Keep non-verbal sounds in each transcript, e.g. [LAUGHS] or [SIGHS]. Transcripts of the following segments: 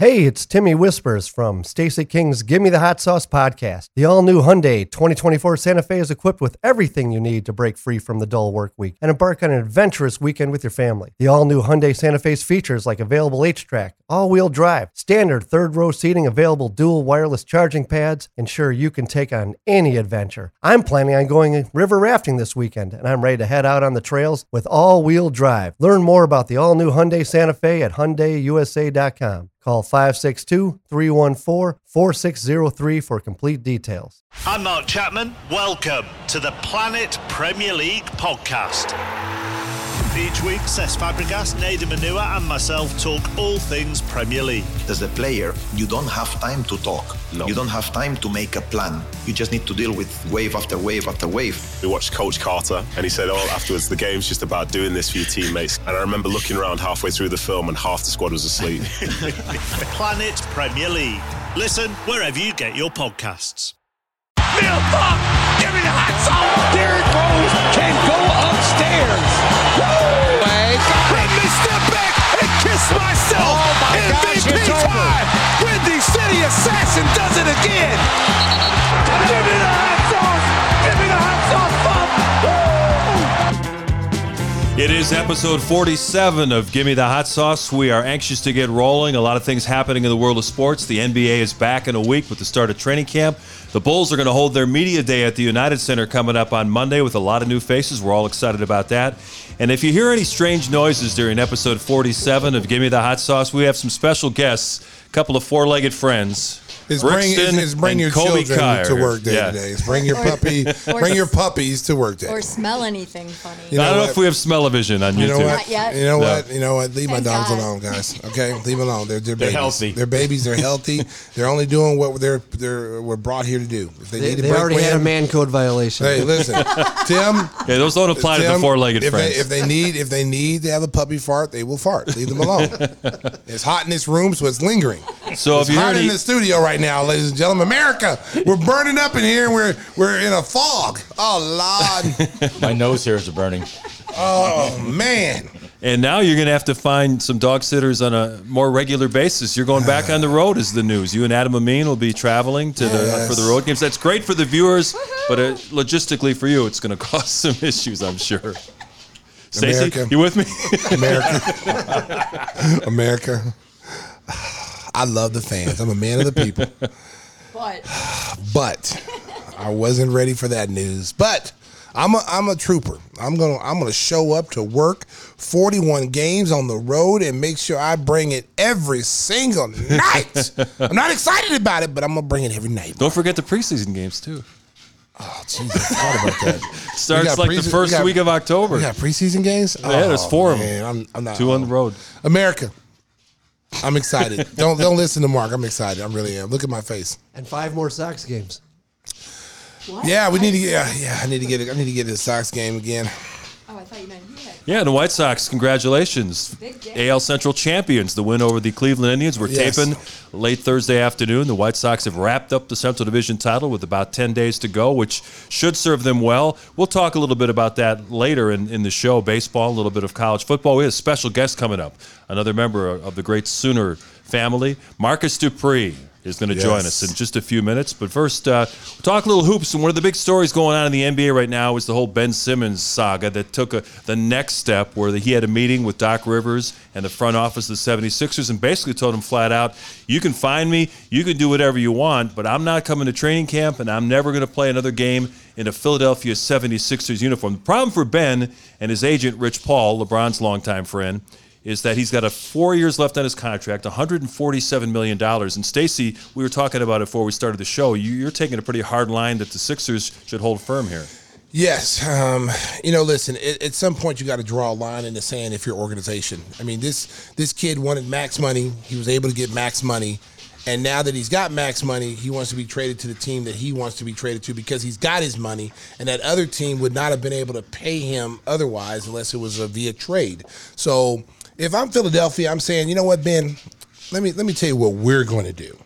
Hey, it's Timmy Whispers from Stacy King's Gimme the Hot Sauce podcast. The all new Hyundai 2024 Santa Fe is equipped with everything you need to break free from the dull work week and embark on an adventurous weekend with your family. The all new Hyundai Santa Fe's features like available HTRAC, all wheel drive, standard third row seating, available dual wireless charging pads ensure you can take on any adventure. I'm planning on going river rafting this weekend and I'm ready to head out on the trails with all wheel drive. Learn more about the all new Hyundai Santa Fe at HyundaiUSA.com. Call 562 314 4603 for complete details. I'm Mark Chapman. Welcome to the Planet Premier League podcast. Each week, Cesc Fabregas, Nedum Onuoha, and myself talk all things Premier League. As a player, you don't have time to talk. No. You don't have time to make a plan. You just need to deal with wave after wave after wave. We watched Coach Carter, and he said, "Oh, afterwards, the game's just about doing this for your teammates." And I remember looking around halfway through the film, and half the squad was asleep. [LAUGHS] Planet Premier League. Listen wherever you get your podcasts. Neil Funk, give me the hot sauce. Derrick Rose can go upstairs. Woo! Let me step back and kiss myself. Oh my gosh, MVP it's over. time. Windy City Assassin does it again. Give me the hot sauce. Give me the hot sauce, Funk. It is episode 47 of Gimme the Hot Sauce. We are anxious to get rolling. A lot of things happening in the world of sports. The NBA is back in a week with the start of training camp. The Bulls are going to hold their media day at the United Center coming up on Monday with a lot of new faces. We're all excited about that. And if you hear any strange noises during episode 47 of Gimme the Hot Sauce, we have some special guests, a couple of four legged friends. Is bring, Brixton is, is bring and your Kobe children Kyer. to work day Yeah. today. Is bring your puppy, or bring your s- puppies to work day. or smell anything funny. You I don't know what? if we have smell-o-vision on You YouTube. know what? Not yet. You know No. what? You know what? Leave my Thank dogs God. alone, guys. Okay, [LAUGHS] leave them alone. They're they're, They're babies. healthy. They're babies. They're healthy. they're only doing what they're they're were brought here to do. If they, They, need to they break already had a wind- man code violation. Hey, listen, [LAUGHS] Tim. Yeah, those don't apply to the Tim, four-legged if friends. They, if they need if they need to have a puppy fart, they will fart. Leave them alone. [LAUGHS] it's hot in this room, so it's lingering. So It's if you hear hot in the studio right now, ladies and gentlemen. America, we're burning up in here. and We're we're in a fog. Oh Lord. [LAUGHS] My nose hairs are burning. Oh man. And now you're going to have to find some dog sitters on a more regular basis. You're going back on the road, is the news. You and Adam Amin will be traveling to the for the road games. That's great for the viewers, but uh, logistically for you, it's going [LAUGHS] to cause some issues, I'm sure. Stacey, America. you with me? America. [LAUGHS] America. I love the fans. I'm a man of the people. [LAUGHS] But [SIGHS] But I wasn't ready for that news. But I'm a I'm a trooper. I'm gonna I'm gonna show up to work 41 games on the road and make sure I bring it every single night. [LAUGHS] I'm not excited about it, but I'm gonna bring it every night. Don't forget the preseason games too. Oh, jeez, I forgot about that. [LAUGHS] Starts like the first we got- week of October. We got preseason games. Yeah, there's oh, four of them. I'm, I'm not Two on the road. America. I'm excited. don't don't listen to Mark. I'm excited. I really am. Look at my face. And five more Sox games. Yeah, we need to. Yeah, yeah, I need to get. it. I need to get to the Sox game again. Oh, I thought you meant he had. Yeah, the White Sox, congratulations. Big game. AL Central champions, the win over the Cleveland Indians. We're Yes. taping late Thursday afternoon. The White Sox have wrapped up the Central Division title with about 10 days to go, which should serve them well. We'll talk a little bit about that later in, in the show baseball, a little bit of college football. We have a special guest coming up, another member of the great Sooner family, Marcus Dupree. Is going to join us in just a few minutes. But first, uh, we'll talk a little hoops. And one of the big stories going on in the NBA right now is the whole Ben Simmons saga that took a, the next step where he had a meeting with Doc Rivers and the front office of the 76ers and basically told him flat out, you can find me, you can do whatever you want, but I'm not coming to training camp and I'm never going to play another game in a Philadelphia 76ers uniform. The problem for Ben and his agent, Rich Paul, LeBron's longtime friend, is that he's got a four years left on his contract, $147 million. And Stacy, we were talking about it before we started the show. You, you're taking a pretty hard line that the Sixers should hold firm here. Yes, um, you know, listen. At, at some point, you got to draw a line in the sand if your organization. I mean, this this kid wanted max money. He was able to get max money, and now that he's got max money, he wants to be traded to the team that he wants to be traded to because he's got his money, and that other team would not have been able to pay him otherwise unless it was a via trade. So, if I'm Philadelphia, I'm saying, you know what, Ben, let me let me tell you what we're going to do.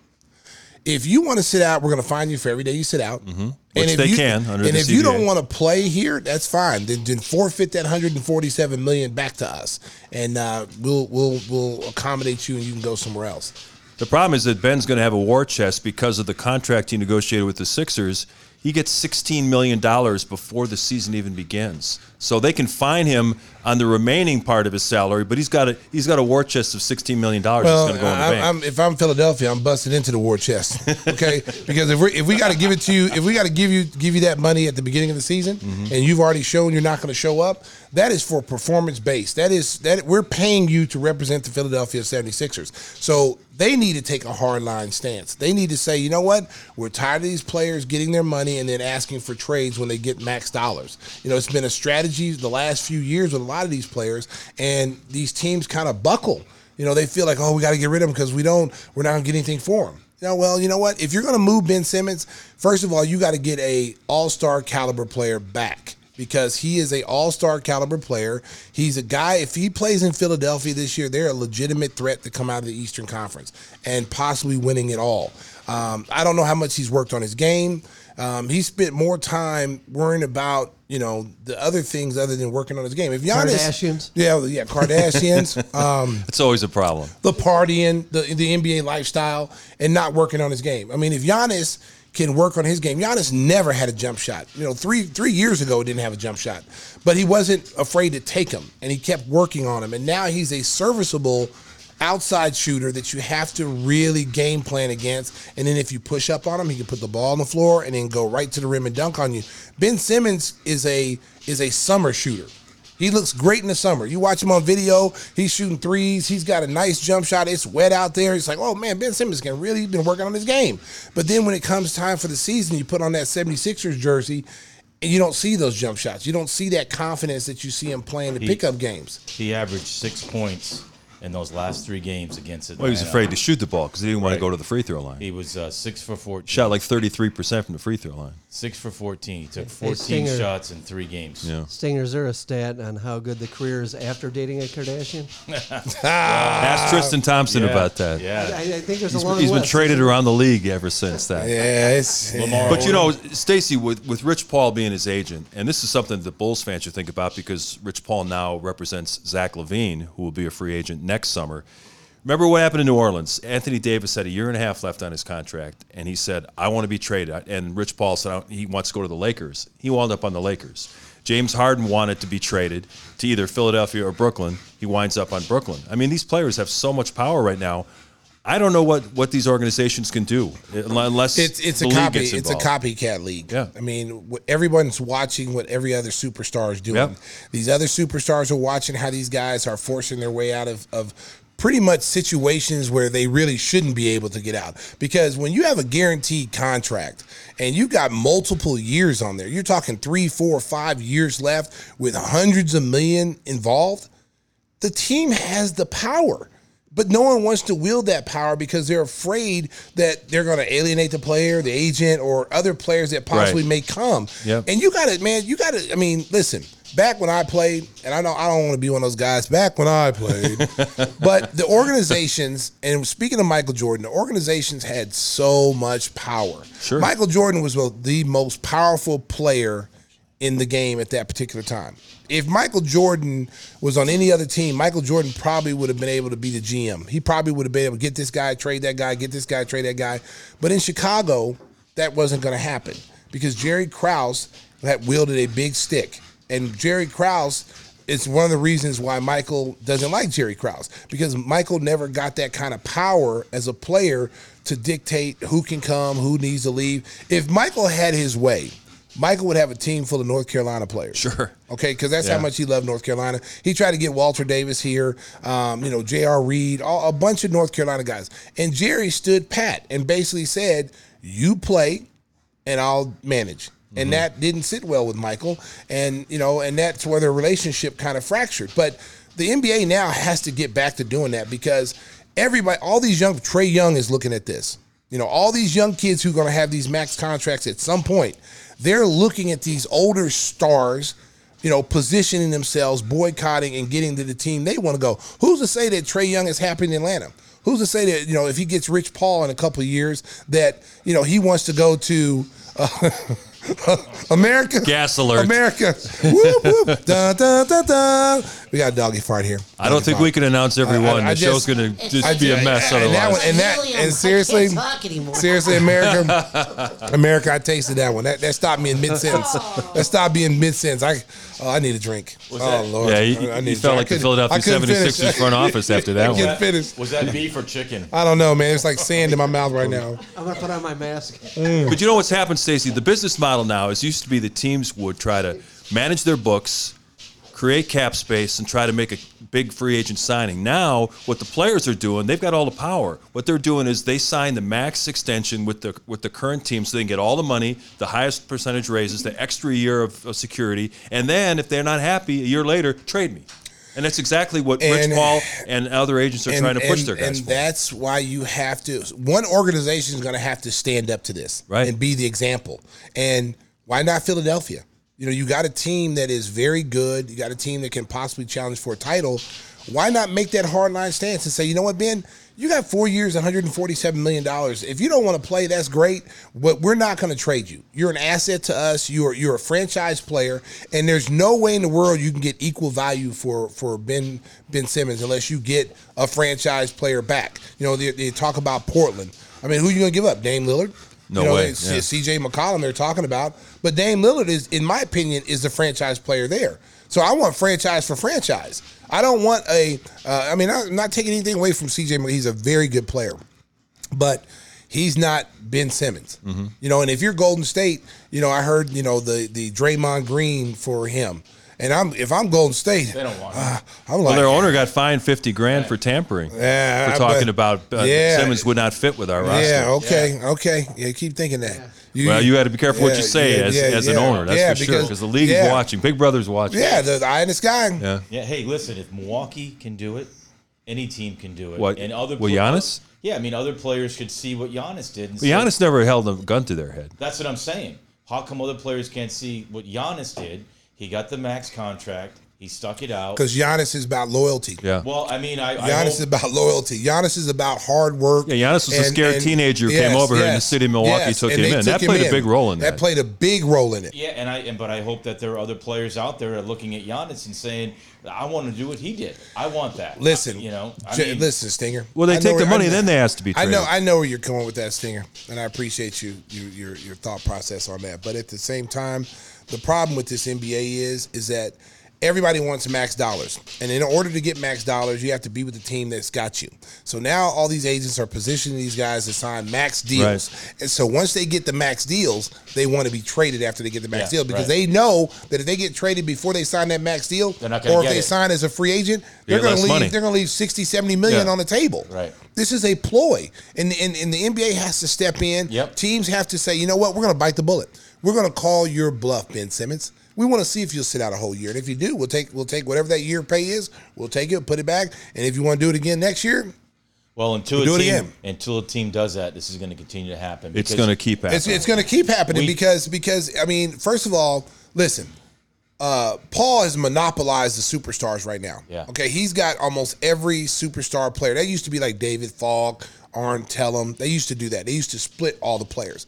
If you want to sit out, we're going to find you for every day you sit out. Mm-hmm. Which if they you, can and if you don't want to play here, that's fine. Then, then forfeit that 147 million back to us, and uh, we'll we'll we'll accommodate you, and you can go somewhere else. The problem is that Ben's going to have a war chest because of the contract he negotiated with the Sixers. He gets $16 million before the season even begins. So they can fine him on the remaining part of his salary, but he's got a he's got a war chest of $16 million that's Well, going to go in the bank. I'm, if I'm Philadelphia, I'm busting into the war chest. [LAUGHS] Okay, because if we if we got to give it to you, if we got to give you give you that money at the beginning of the season, Mm-hmm. and you've already shown you're not going to show up, that is for performance based. That is that we're paying you to represent the Philadelphia 76ers. So they need to take a hard line stance. They need to say, you know what, we're tired of these players getting their money and then asking for trades when they get max dollars. You know, it's been a strategy the last few years with a lot of these players, and these teams kind of buckle. You know, they feel like, oh, we got to get rid of him because we don't, we're not to get anything for him. Know, well, you know what? If you're going to move Ben Simmons, first of all, you got to get a All Star caliber player back because he is a All Star caliber player. He's a guy. If he plays in Philadelphia this year, they're a legitimate threat to come out of the Eastern Conference and possibly winning it all. Um, I don't know how much he's worked on his game. Um, he spent more time worrying about you know the other things other than working on his game. If Giannis, Kardashians? yeah, yeah, Kardashians. [LAUGHS] um, it's always a problem. the partying, the the NBA lifestyle, and not working on his game. I mean, if Giannis can work on his game, Giannis never had a jump shot. You know, three three years ago didn't have a jump shot, but he wasn't afraid to take him, and he kept working on him, and now he's a serviceable outside shooter that you have to really game plan against. And then if you push up on him, he can put the ball on the floor and then go right to the rim and dunk on you. Ben Simmons is a is a summer shooter. He looks great in the summer. You watch him on video, he's shooting threes. He's got a nice jump shot. It's wet out there. It's like, oh man, Ben Simmons can really been working on his game. But then when it comes time for the season, you put on that 76ers jersey and you don't see those jump shots. You don't see that confidence that you see him playing the He- pickup games. He averaged six points in those last three games against it. Well, he was afraid to shoot the ball because he didn't want Right. to go to the free throw line. He was uh, six for fourteen. Shot like 33% from the free throw line. six for fourteen. He took Hey, fourteen Stinger. shots in three games. Yeah. Stinger, is there a stat on how good the career is after dating a Kardashian? [LAUGHS] [LAUGHS] Ask Tristan Thompson Yeah, about that. I, Yeah. I think there's He's, a long he's been list. traded around the league ever since that. Yeah, Lamar But you know, Stacy, with, with Rich Paul being his agent, and this is something that Bulls fans should think about because Rich Paul now represents Zach LaVine, who will be a free agent next summer. Remember what happened in New Orleans? Anthony Davis had a year and a half left on his contract, and he said, "I want to be traded." And Rich Paul said he wants to go to the Lakers. He wound up on the Lakers. James Harden wanted to be traded to either Philadelphia or Brooklyn. He winds up on Brooklyn. I mean, these players have so much power right now. I don't know what, what these organizations can do unless it's it's a copy it's a copycat league. Yeah. I mean, everyone's watching what every other superstar is doing. These other superstars are watching how these guys are forcing their way out of of pretty much situations where they really shouldn't be able to get out. Because when you have a guaranteed contract and you got multiple years on there, you're talking three, four, five years left with hundreds of million involved the team has the power. But no one wants to wield that power because they're afraid that they're going to alienate the player, the agent, or other players that possibly Right. may come. Yep. And you got to, man, you got to. I mean, listen. Back when I played, and I know I don't want to be one of those guys. Back when I played, [LAUGHS] but the organizations, and speaking of Michael Jordan, the organizations had so much power. Sure. Michael Jordan was the most powerful player in the game at that particular time. If Michael Jordan was on any other team, Michael Jordan probably would have been able to be the GM. He probably would have been able to get this guy, trade that guy, get this guy, trade that guy. But in Chicago, that wasn't going to happen because Jerry Krause had wielded a big stick. And Jerry Krause is one of the reasons why Michael doesn't like Jerry Krause because Michael never got that kind of power as a player to dictate who can come, who needs to leave. If Michael had his way, Michael would have a team full of North Carolina players. Sure. Okay, because that's Yeah. how much he loved North Carolina. He tried to get Walter Davis here, um, you know, J.R. Reid, all, a bunch of North Carolina guys. And Jerry stood pat and basically said, You play and I'll manage. And that didn't sit well with Michael. And, you know, and that's where their relationship kind of fractured. But the NBA now has to get back to doing that because everybody, all these young, Trae Young is looking at this. You know, all these young kids who are going to have these max contracts at some point, they're looking at these older stars, you know, positioning themselves, boycotting and getting to the team they want to go. Who's to say that Trae Young is happy in Atlanta? Who's to say that, you know, if he gets Rich Paul in a couple years, that, you know, he wants to go to. Uh, [LAUGHS] [LAUGHS] America. Gas alert. America. whoop, whoop. [LAUGHS] Dun, dun, dun, dun. We got a doggy fart here. I don't think we can announce every I- I- one. I the show's going to just I be a ju- mess and that one- and that and seriously, can't talk anymore. seriously, America, [LAUGHS] America, I tasted that one. That that stopped me in mid sentence. That stopped me in mid sentence. I oh, I need a drink. oh that- Lord, Yeah, I- you, I you need a felt like the Philadelphia I 76ers front office after that one. couldn't finish. Was that beef or chicken? I don't know, man. It's like sand in my mouth right now. I'm gonna put on my mask. Mm. But you know what's happened, Stacey? The business model now is used to be the teams would try to manage their books, create cap space, and try to make a big free agent signing. Now, what the players are doing, they've got all the power. What they're doing is they sign the max extension with the with the current team, so they can get all the money, the highest percentage raises, the extra year of, of security, and then if they're not happy a year later, trade me. And that's exactly what And- Rich Paul and other agents are trying to push their guys and for. that's why you have to. One organization is going to have to stand up to this, Right. and be the example. And why not Philadelphia? You know, you got a team that is very good. You got a team that can possibly challenge for a title. Why not make that hard line stance and say, you know what, Ben, you got four years, 147 million dollars. If you don't want to play, that's great. But we're not going to trade you. You're an asset to us. You're you're a franchise player, and there's no way in the world you can get equal value for for Ben Ben Simmons unless you get a franchise player back. You know, they, they talk about Portland. I mean, who are you going to give up? Dame Lillard? No you know, way, yeah. CJ McCollum they're talking about. But Dame Lillard is, in my opinion, is the franchise player there. So I want franchise for franchise. I don't want a. Uh, I mean, I'm not taking anything away from CJ. He's a very good player, but he's not Ben Simmons. Mm-hmm. You know, and if you're Golden State, you know, I heard you know the the Draymond Green for him, and I'm if I'm Golden State, They don't want uh. I'm well, their owner got fined fifty grand for tampering. Yeah, for talking but- about uh, yeah. Simmons would not fit with our roster. yeah, okay, okay, yeah, keep thinking that. Well, you got to be careful what you say yeah, as, yeah, as an owner. That's Yeah, for sure. because- Because the league yeah. is watching. Big Brother's watching. Yeah, the eye in the sky. Yeah. Yeah. Hey, listen. If Milwaukee can do it, any team can do it. What, And other well, pl- Giannis? Yeah, I mean, other players could see what Giannis did. And But say, Giannis never held a gun to their head. That's what I'm saying. How come other players can't see what Giannis did? He got the max contract. He stuck it out. Because Giannis is about loyalty. Yeah. Well, I mean, I, I Giannis hope- is about loyalty. Giannis is about hard work. Yeah, Giannis was a scared teenager who came over here in the city of Milwaukee took him they in. That played a big role in that. That played a big role in it. Yeah, and I and but I hope that there are other players out there are looking at Giannis and saying, "I want to do what he did. I want that." Listen, you know, I J- mean, listen, Stinger. Well, they I take the where- money, know- then they ask to be I know. I know where you're going with that, Stinger, and I appreciate you, you your your thought process on that. But at the same time, the problem with this NBA is is that everybody wants max dollars, and in order to get max dollars, you have to be with the team that's got you. So now all these agents are positioning these guys to sign max deals, and so once they get the max deals, they want to be traded after they get the max Yeah, deal because right. they know that if they get traded before they sign that max deal, They're not gonna or if they it. sign as a free agent, they're going to leave. money. They're going to leave 60, 70 million Yeah. on the table. Right. This is a ploy, and, and and the NBA has to step in. Yep. Teams have to say, you know what, we're going to bite the bullet. We're going to call your bluff, Ben Simmons. We want to see if you'll sit out a whole year, and if you do, we'll take we'll take whatever that year pay is. We'll take it, put it back, and if you want to do it again next year, well, until a do it team again. until a team does that, this is going to continue to happen. It's going to keep happening. it's it's going to keep happening We- because because I mean, first of all, listen. Uh, Paul has monopolized the superstars right now. Yeah. Okay, he's got almost every superstar player. That used to be like David Falk, Arn Tellem. They used to do that. They used to split all the players.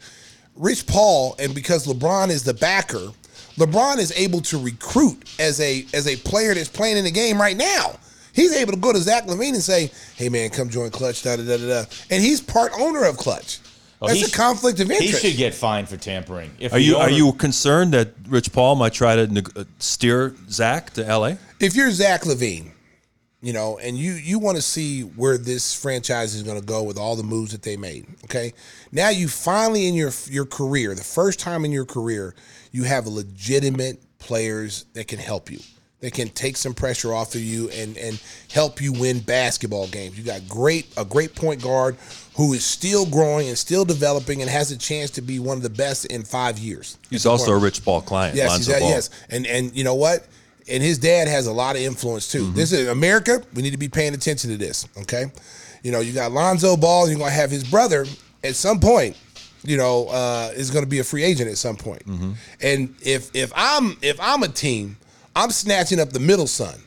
Rich Paul, and because LeBron is the backer, LeBron is able to recruit as a as a player that's playing in the game right now. He's able to go to Zach LaVine and say, "Hey man, come join Clutch." Da da da da. da. And he's part owner of Clutch. Well, That's he a conflict of interest. He should get fined for tampering. If Are the you are you concerned that Rich Paul might try to neg- steer Zach to L.A.? if you're Zach LaVine, you know, and you you want to see where this franchise is going to go with all the moves that they made. Okay, now you finally in your your career, the first time in your career, you have legitimate players that can help you. That can take some pressure off of you and and help you win basketball games. You got great a great point guard who is still growing and still developing and has a chance to be one of the best in five years. He's also a Rich Paul client. Yes, Ball. yes, and and you know what? And his dad has a lot of influence too. Mm-hmm. This is America. We need to be paying attention to this. Okay, you know, you got Lonzo Ball. You're gonna have his brother at some point. You know, uh, is going to be a free agent at some point. And if if I'm if I'm a team, I'm snatching up the middle son.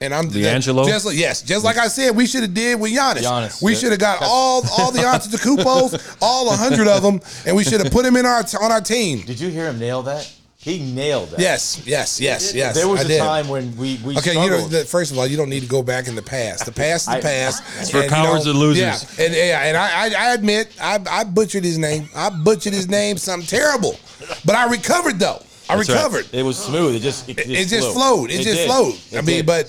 And I'm D'Angelo? Just like, yes, just like I said, we should have did with Giannis. Giannis, we should have got all all the [LAUGHS] Antetokounmpos, all a hundred of them, and we should have put him in our on our team. Did you hear him nail that? He nailed that. Yes, yes, yes, yes. There was I a did. time when we we Okay, you know, first of all, you don't need to go back in the past. The past is the I- past. It's for And, you cowards and losers. Yeah, and, yeah, and I, I, I admit, I, I butchered his name. I butchered his name, something terrible. But I recovered though. I That's right. recovered. it was smooth. It just it, It just flowed. It, just did. flowed. It I mean, did. but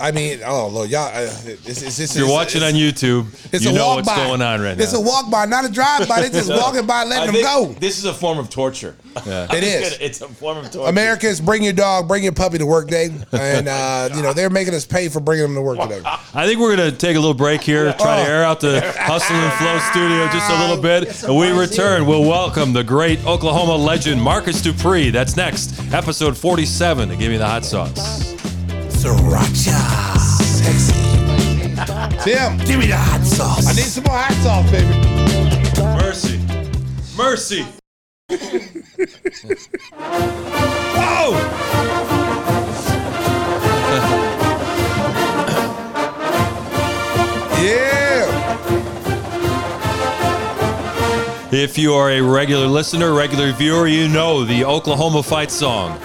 I mean, oh Lord, y'all, uh, it's, it's, it's, you're it's- watching it's- on YouTube, It's you a know walk what's by. going on right now. It's a walk by, not a drive by. They're just [LAUGHS] walking by, letting them go. This is a form of torture. Yeah. [LAUGHS] It is. It's a form of torture. Americans, bring your dog, bring your puppy to work day, and uh, you know they're making us pay for bringing them to work today. [LAUGHS] I think we're going to take a little break here, try Oh. to air out the Hustle and Flow studio just a little bit. And we return. We'll welcome the great Oklahoma legend, Marcus Dupree. That's next, episode 47 to Give Me the Hot Sauce. Sriracha, sexy. Tim, give me the hot sauce. I need some more hot sauce, baby. Mercy. Mercy. Whoa! Yeah. If you are a regular listener, regular viewer, you know the Oklahoma fight song.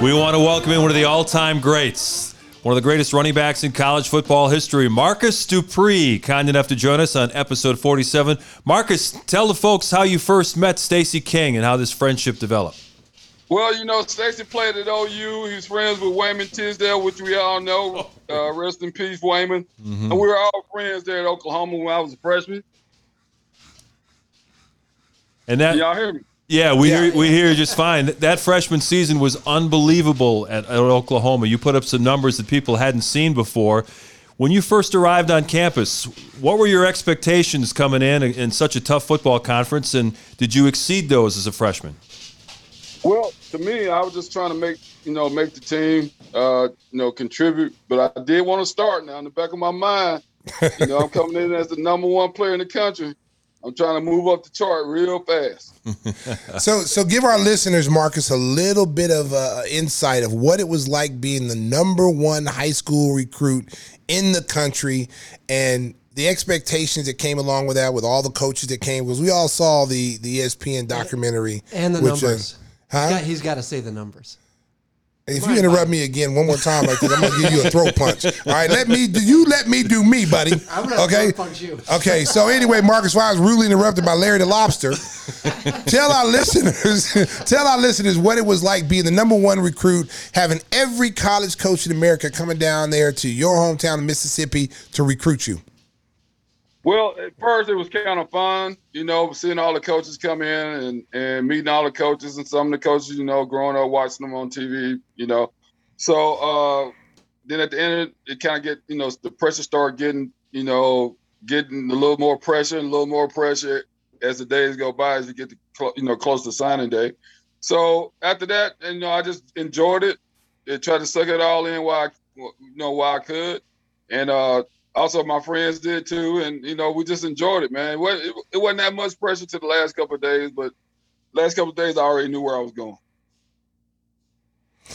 We want to welcome in one of the all time greats, one of the greatest running backs in college football history, Marcus Dupree, kind enough to join us on episode 47. Marcus, tell the folks how you first met Stacy King and how this friendship developed. Well, you know, Stacy played at OU. He was friends with Wayman Tisdale, which we all know. Uh, rest in peace, Wayman. And we were all friends there at Oklahoma when I was a freshman. And that, Y'all hear me? Yeah, we Yeah. hear we hear just fine. That freshman season was unbelievable at, at Oklahoma. You put up some numbers that people hadn't seen before. When you first arrived on campus, what were your expectations coming in in such a tough football conference, and did you exceed those as a freshman? Well, to me, I was just trying to make, you know, make the team, uh, you know, contribute. But I did want to start now in the back of my mind. You know, I'm coming in as the number one player in the country. I'm trying to move up the chart real fast. [LAUGHS] So, so give our listeners, Marcus, a little bit of uh, insight of what it was like being the number one high school recruit in the country, and the expectations that came along with that, with all the coaches that came, because we all saw the the ESPN documentary And the which, uh, numbers. huh? Yeah, he's got to say the numbers. If you interrupt me again one more time like this, I'm gonna give you a throat punch. All right, let me do you let me do me, buddy. [LAUGHS] I'm gonna okay. throat punch you. [LAUGHS] Okay. So anyway, Marcus, while I was rudely interrupted by Larry the Lobster, [LAUGHS] tell our listeners, tell our listeners what it was like being the number one recruit, having every college coach in America coming down there to your hometown of Mississippi to recruit you. Well, at first it was kind of fun, you know, seeing all the coaches come in and, and meeting all the coaches and some of the coaches, you know, growing up watching them on TV, you know. So uh, then at the end, it kind of get, you know, the pressure started getting, you know, getting a little more pressure and a little more pressure as the days go by as you get to, you know, close to signing day. So after that, and, you know, I just enjoyed it. and tried to suck it all in while I, you know, while I could, and uh, also my friends did too, and you know, we just enjoyed it, man. It wasn't, it, wasn't that much pressure to the last couple of days, but last couple of days I already knew where I was going.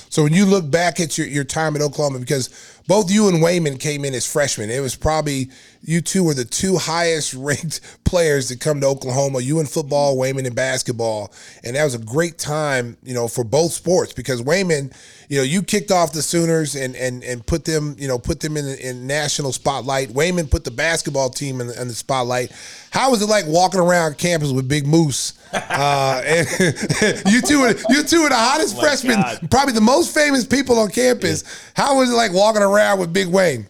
So when you look back at your, your time at Oklahoma, because both you and Wayman came in as freshmen, it was probably you two were the two highest [LAUGHS] ranked players to come to Oklahoma. You in football, Wayman in basketball, and that was a great time, you know, for both sports because Wayman, you know, you kicked off the Sooners and and and put them, you know, put them in in national spotlight. Wayman put the basketball team in the, in the spotlight. How was it like walking around campus with Big Moose? [LAUGHS] Uh, and [LAUGHS] you two, are, you two are the hottest my freshmen, God. probably the most famous people on campus. How was it like walking around with Big Wayne?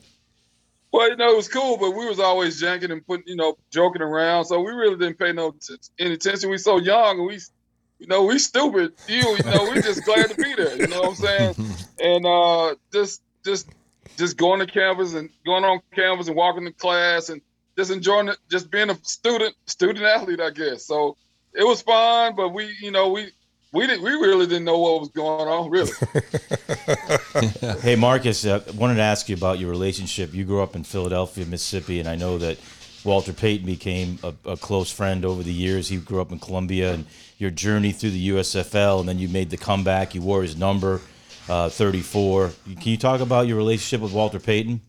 Well, you know, it was cool, but we was always janking and putting, you know, joking around. So we really didn't pay no t- any attention. We so young and we, you know, we stupid. You, you know, we just glad to be there. You know what I'm saying? [LAUGHS] And uh, just, just, just going to campus and going on campus and walking to class and just enjoying it, just being a student, student athlete, I guess. So it was fun, but we, you know, we, we didn't, we really didn't know what was going on, really. [LAUGHS] Hey, Marcus, uh, wanted to ask you about your relationship. You grew up in Philadelphia, Mississippi, and I know that Walter Payton became a, a close friend over the years. He grew up in Columbia, and your journey through the USFL, and then you made the comeback. You wore his number. uh, 34. Can you talk about your relationship with Walter Payton?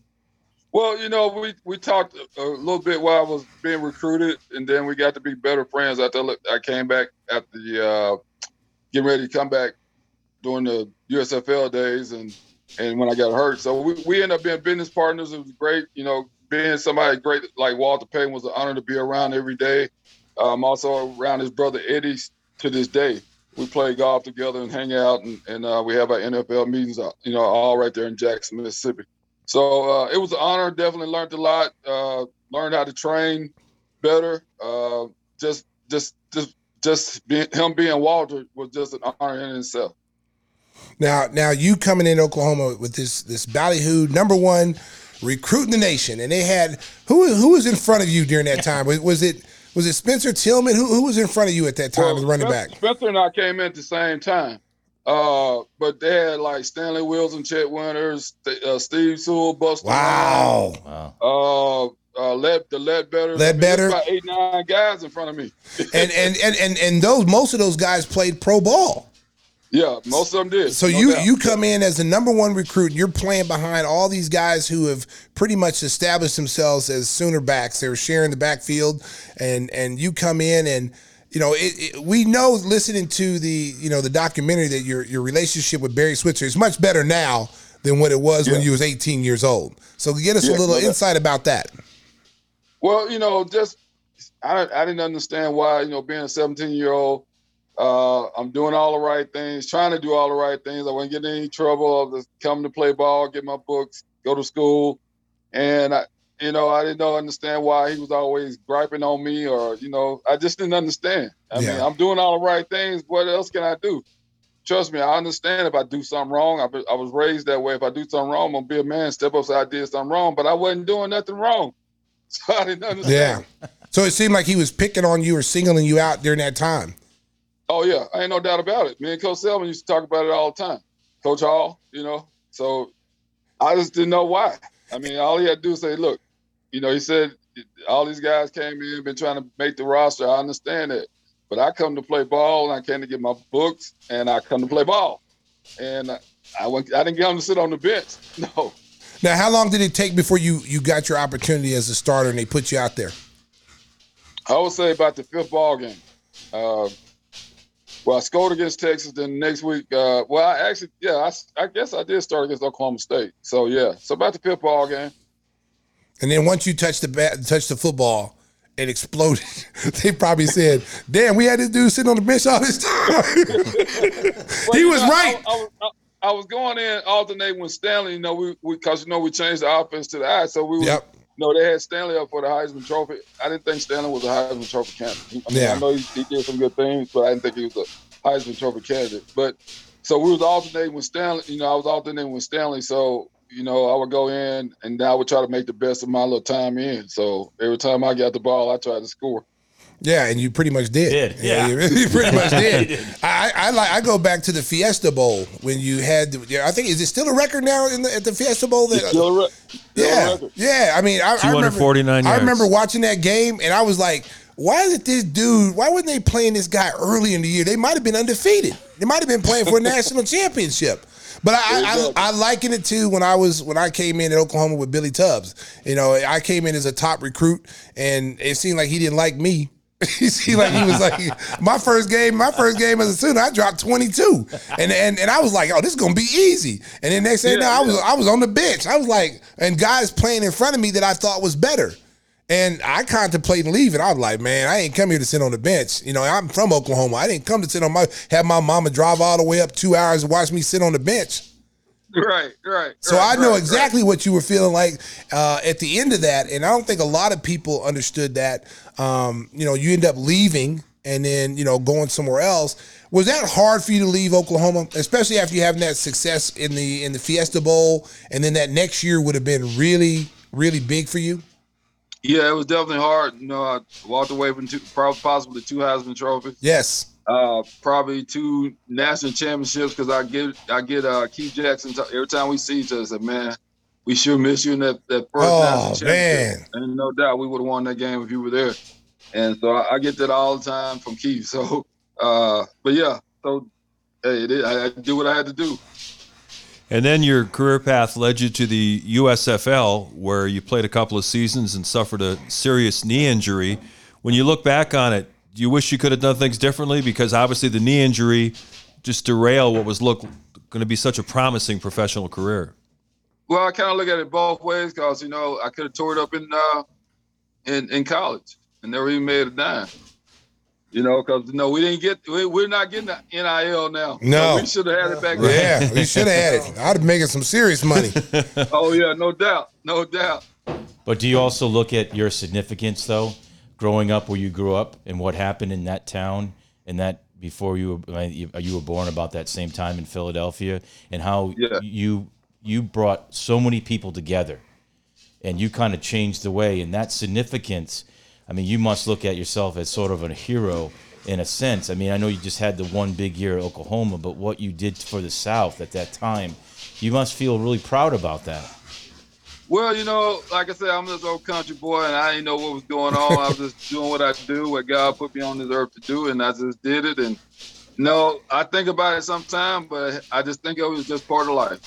Well, you know, we we talked a little bit while I was being recruited, and then we got to be better friends after I came back after the uh, getting ready to come back during the USFL days, and and when I got hurt. So we, we ended up being business partners. It was great, you know, being somebody great like Walter Payton was an honor to be around every day. I'm also around his brother Eddie to this day. We play golf together and hang out, and, and uh, we have our NFL meetings, uh, you know, all right there in Jackson, Mississippi. So uh, it was an honor. Definitely learned a lot. Uh, learned how to train better. Uh, just, just, just, just being, him being Walter was just an honor in itself. Now, now you coming in Oklahoma with this this ballyhoo number one recruit in the nation, and they had who who was in front of you during that time? Was, was it was it Spencer Tillman? Who who was in front of you at that time Well, as running Spencer, back? Spencer and I came in at the same time. Uh, but they had like Stanley Wilson, Chet Winters, uh, Steve Sewell, Buster. Wow. Wow. Uh, uh, Led the Ledbetter. Ledbetter. about eight nine guys in front of me. [LAUGHS] And and and and and those most of those guys played pro ball. Yeah, most of them did. So no you doubt. you come in as the number one recruit. And you're playing behind all these guys who have pretty much established themselves as Sooner backs. They're sharing the backfield, and and you come in and you know it, it- we know listening to the you know the documentary that your your relationship with Barry Switzer is much better now than what it was when Yeah. you was 18 years old. So get us Yeah, a little no insight about that. Well, you know, just I I didn't understand why, you know, being a 17 year old, uh, I'm doing all the right things, trying to do all the right things. I wasn't getting in any trouble. I was coming to play ball, get my books, go to school, and I, you know, I didn't know understand why he was always griping on me, or you know, I just didn't understand. I mean, I'm doing all the right things. What else can I do? Trust me, I understand if I do something wrong. I, I was raised that way. If I do something wrong, I'm gonna be a man, step up, say I did something wrong, but I wasn't doing nothing wrong. So I didn't understand. Yeah. So it seemed like he was picking on you or singling you out during that time. Oh yeah, I ain't no doubt about it. Me and Coach Selman used to talk about it all the time. Coach Hall, you know. So I just didn't know why. I mean, all he had to do was say, "Look, you know," he said, "All these guys came in, been trying to make the roster. I understand that, but I come to play ball, and I came to get my books, and I come to play ball, and I, went. I didn't get him to sit on the bench. [LAUGHS] No, Now, how long did it take before you you got your opportunity as a starter and they put you out there? I would say about the fifth ball game. Uh, well, I scored against Texas. Then next week, uh, well, I actually, yeah, I guess I did start against Oklahoma State. So yeah, so about the fifth ball game. And then once you touched the bat, touched the football, it exploded. [LAUGHS] they probably said, "Damn, we had this dude sitting on the bench all this time." [LAUGHS] Well, he was know, right. I, I, I, was going in alternating with Stanley. You know, we because you know we changed the offense to the eye, so we. were- Yep. You know, they had Stanley up for the Heisman Trophy. I didn't think Stanley was a Heisman Trophy candidate. I mean, Yeah. I know he, he did some good things, but I didn't think he was a Heisman Trophy candidate. But so we was alternating with Stanley. You know, I was alternating with Stanley. So you know, I would go in and I would try to make the best of my little time in. So every time I got the ball, I tried to score. Yeah, and you pretty much did. Did, yeah. you, you pretty much [LAUGHS] did. Did. I, I like. I go back to the Fiesta Bowl when you had. The, yeah, I think is it still a record now in the, at the Fiesta Bowl? That, still a, re- still a yeah, record. yeah. I mean, I, I remember. 249 I remember watching that game, and I was like, "Why is it this dude? Why wasn't they playing this guy early in the year? They might have been undefeated. They might have been playing for a [LAUGHS] national championship." But I, I, Exactly. I, I liken it to when I was when I came in at Oklahoma with Billy Tubbs. You know, I came in as a top recruit, and it seemed like he didn't like me. [LAUGHS] he seemed like he was like my first game. My first game as a student, I dropped twenty two, and and and I was like, oh, this is gonna be easy. And then next thing you know, I was I was on the bench. I was like, and guys playing in front of me that I thought was better. And I contemplated leaving. I was like, man, I ain't come here to sit on the bench. You know, I'm from Oklahoma. I didn't come to sit on my have my mama drive all the way up two hours to watch me sit on the bench. Right, right. So right, I know right, exactly what you were feeling like uh, at the end of that, and I don't think a lot of people understood that. Um, you know, you end up leaving and then you know going somewhere else. Was that hard for you to leave Oklahoma, especially after you having that success in the in the Fiesta Bowl, and then that next year would have been really really big for you? Yeah, it was definitely hard. You know, I walked away from two, probably possibly two Heisman trophies. Yes. Uh, probably two national championships because I get I get uh Keith Jackson t- every time we see each other. I Said, man, we sure miss you in that that first Oh, national championship. man. And no doubt we would have won that game if you were there. And so I, I get that all the time from Keith. [LAUGHS] So, uh, but yeah, so hey, it is, I, I do what I had to do. And then your career path led you to the USFL, where you played a couple of seasons and suffered a serious knee injury. When you look back on it, do you wish you could have done things differently? Because obviously the knee injury just derailed what was look going to be such a promising professional career. Well, I kind of look at it both ways because you know I could have tore it up in uh, in in college and never even made a dime. You know, because no, we didn't get we, we're not getting the NIL now. No. So we should have had it back. Yeah, we should have had it. [LAUGHS] I'd be making some serious money. oh yeah, no doubt, no doubt. But do you also look at your significance though, growing up where you grew up and what happened in that town and that before you were you you were born about that same time in Philadelphia and how Yeah. you you brought so many people together and you kind of changed the way and that significance I mean you must look at yourself as sort of a hero in a sense. I mean, I know you just had the one big year at Oklahoma, but what you did for the South at that time, you must feel really proud about that. Well, you know, like I said, I'm this old country boy, and I didn't know what was going on. I was just [LAUGHS] doing what I do, what God put me on this earth to do, and I just did it. And no, I think about it sometime, but I just think it was just part of life.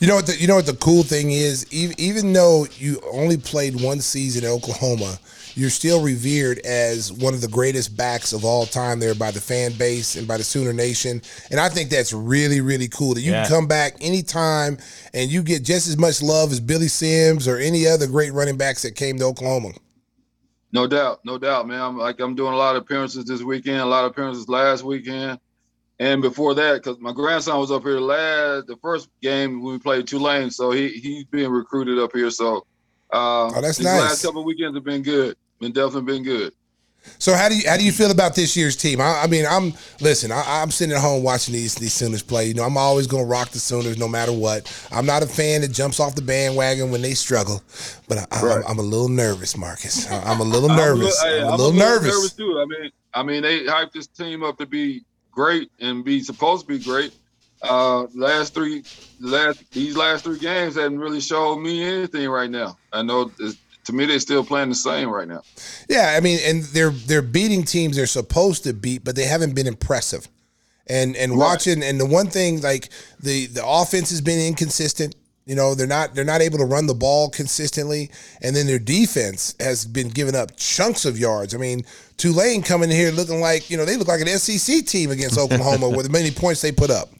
You know what? The, you know what the cool thing is? Even, even though you only played one season in Oklahoma, you're still revered as one of the greatest backs of all time there by the fan base and by the Sooner Nation. And I think that's really, really cool that you Yeah. can come back anytime and you get just as much love as Billy Sims or any other great running backs that came to Oklahoma. No doubt, no doubt, man. I'm like I'm doing a lot of appearances this weekend, a lot of appearances last weekend, and before that, because my grandson was up here last the first game when we played Tulane, so he he's being recruited up here. So, uh, Oh, that's these nice. last couple weekends have been good. Been definitely been good. So how do you how do you feel about this year's team? I, I mean, I'm listen. I, I'm sitting at home watching these these Sooners play. You know, I'm always going to rock the Sooners no matter what. I'm not a fan that jumps off the bandwagon when they struggle, but I, Right. I'm, I'm a little nervous, Marcus. I- I'm a [LAUGHS] little I'm a nervous. little- I'm a little nervous. too. I mean, I mean, they hyped this team up to be great and be supposed to be great. Uh, last three, last these last three games haven't really showed me anything right now. I know it's, to me they're still playing the same right now. Yeah, I mean, and they're they're beating teams they're supposed to beat, but they haven't been impressive. And and watching and the one thing like the the offense has been inconsistent. You know, they're not they're not able to run the ball consistently, and then their defense has been giving up chunks of yards. I mean, Tulane coming here looking like you know they look like an SEC team against Oklahoma with the many points they put up.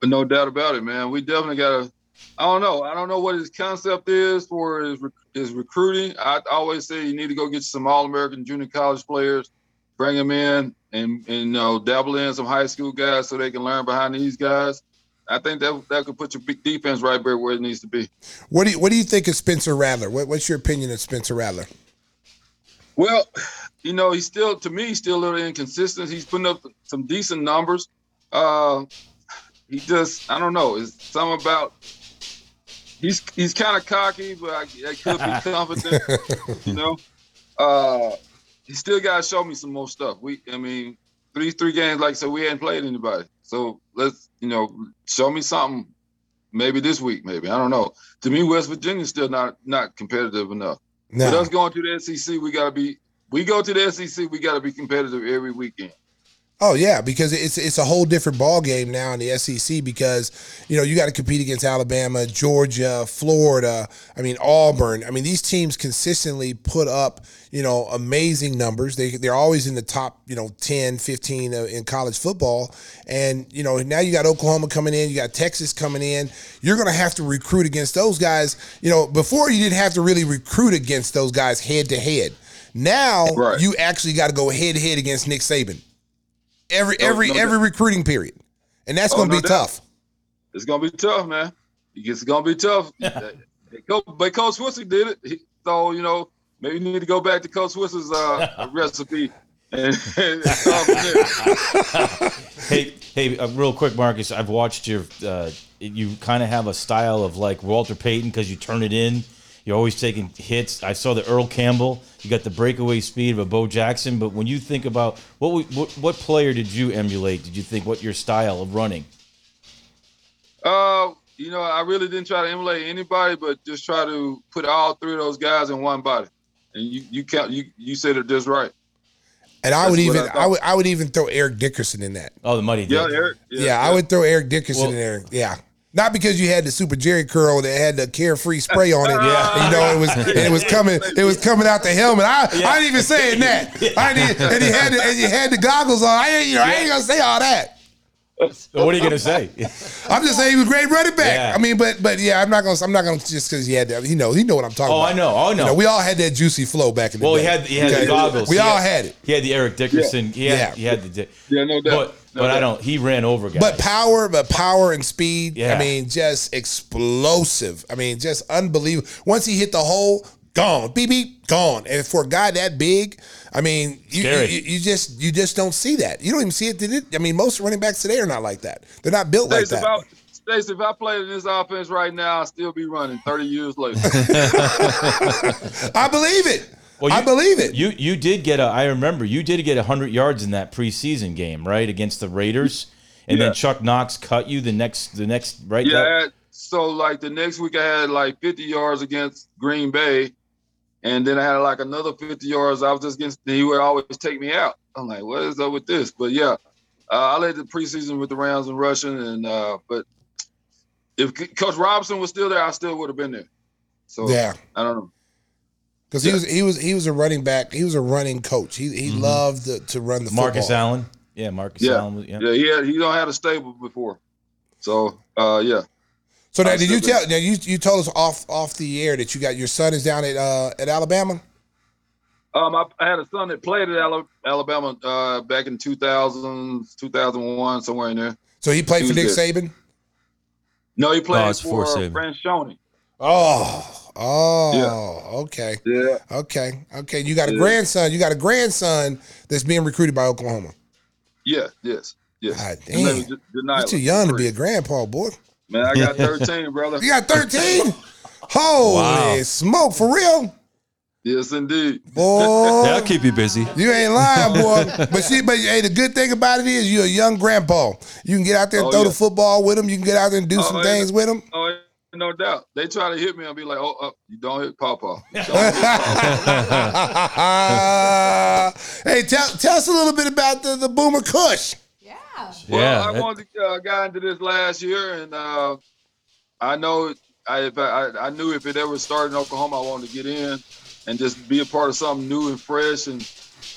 But no doubt about it, man. We definitely got to. I don't know. I don't know what his concept is for his, rec- his recruiting. I always say you need to go get some All American junior college players, bring them in, and and you know dabble in some high school guys so they can learn behind these guys. I think that that could put your defense right there where it needs to be. What do you what do you think of Spencer Rattler? What, what's your opinion of Spencer Rattler? Well, you know, he's still to me he's still a little inconsistent. He's putting up some decent numbers. Uh, he just I don't know. It's something about he's he's kind of cocky, but I, I could be [LAUGHS] confident. you know, uh, he still got to show me some more stuff. We, I mean, three three games like so we hadn't played anybody. So let's you know show me something. Maybe this week, maybe I don't know. To me, West Virginia's still not not competitive enough. No. With us going to the SEC, we gotta be. We go to the SEC, we gotta be competitive every weekend. Oh yeah, because it's it's a whole different ball game now in the SEC because you know you got to compete against Alabama, Georgia, Florida. I mean Auburn. I mean these teams consistently put up you know amazing numbers. They they're always in the top you know 10, 15 uh, in college football. And you know now you got Oklahoma coming in, you got Texas coming in. You're going to have to recruit against those guys. You know before you didn't have to really recruit against those guys head to head. Now Right. you actually got to go head to head against Nick Saban every No- every no every doubt. recruiting period, and that's Oh, going to no be doubt. tough. It's gonna be tough, man. It's gonna be tough. [LAUGHS] Co- but Coach Switzer did it, He- so you know maybe you need to go back to Coach Switzer's uh, [LAUGHS] recipe and, and start from there. hey, hey, uh, real quick, Marcus. I've watched your. Uh, you kind of have a style of like Walter Payton because you turn it in. You're always taking hits. I saw the Earl Campbell. You got the breakaway speed of a Bo Jackson. But when you think about what what what player did you emulate? Did you think what your style of running? Uh, you know, I really didn't try to emulate anybody, but just try to put all three of those guys in one body. And you you count you you said it just right. And I That's would even I. I would I would even throw Eric Dickerson in that. Oh, the Muddy. Yeah, Duck. Eric. Yeah, I would throw Eric Dickerson Well- in there. Yeah, Not because you had the super Jheri curl that had the carefree spray on it. yeah. You know, it was and it was coming it was coming out the helmet. I, I ain't even saying that. I didn't, and he had the, and you had the goggles on. I ain't you know, I ain't gonna say all that. So what are you gonna say? [LAUGHS] I'm just saying he was a great running back. Yeah. I mean, but but yeah, I'm not gonna I'm not gonna just because he had that. You know, he know what I'm talking Oh, about. I know. Oh, I know. You know, we all had that juicy flow back in the Well, day. he had he had Okay? the goggles. We He all had it. He had the Eric Dickerson. He had Yeah. he had the. Di- Yeah, no doubt. But No but I don't. He ran over guys. But power, but power and speed. Yeah. I mean, just explosive. I mean, just unbelievable. Once he hit the hole, gone. Beep beep, gone. And for a guy that big, I mean, you, you, you just you just don't see that. You don't even see it. Did it? I mean, most running backs today are not like that. They're not built like that. if I, Stacey, if I played in this offense right now, I'd still be running 30 years later. [LAUGHS] [LAUGHS] I believe it. Well, I you- believe it. You you did get a. I remember you did get hundred yards in that preseason game, right, against the Raiders, and Yeah. then Chuck Knox cut you the next the next right. yeah, That- so like the next week I had like 50 yards against Green Bay, and then I had like another 50 yards. I was just getting, He would always take me out. I'm like, what is up with this? But yeah, uh, I led the preseason with the Rams in rushing, and uh, but if Coach Robinson was still there, I still would have been there. So Yeah. I don't know. Because he was he was he was a running back. He was a running coach. He he loved to, to run the Mm-hmm. Marcus football. Allen. Yeah, Marcus Yeah, Allen. Was, yeah. yeah, he had, he don't had a stable before, so uh, yeah. So now, did you tell? Now you you told us off off the air that you got your son is down at uh, at Alabama. Um, I, I had a son that played at Alabama uh, back in 2000, 2001, somewhere in there. So he played He for Nick was Saban. No, he played Oh, for for Saban. Franchione. Oh, oh, okay, Yeah, okay, okay. You got a Yeah. grandson. You got a grandson that's being recruited by Oklahoma. yeah, yes, yes. God damn, you're too young to be a grandpa, boy. Man, I got [LAUGHS] 13, brother. You got thirteen. Holy Wow. smoke for real, Yes, indeed. boy. That'll keep you busy. You ain't lying, [LAUGHS] boy. But see, but hey, the good thing about it is you're a young grandpa. You can get out there and Oh, throw yeah. the football with him. You can get out there and do Oh, some yeah. things with him. Oh, no doubt. They try to hit me. I'll be like, oh, oh you don't hit Pawpaw. You [LAUGHS] don't hit Pawpaw. hey, tell tell us a little bit about the, the Boomer Kush. Yeah. Well, Yeah, I wanted to uh, got into this last year, and uh, I know I, if I I knew if it ever started in Oklahoma, I wanted to get in and just be a part of something new and fresh, and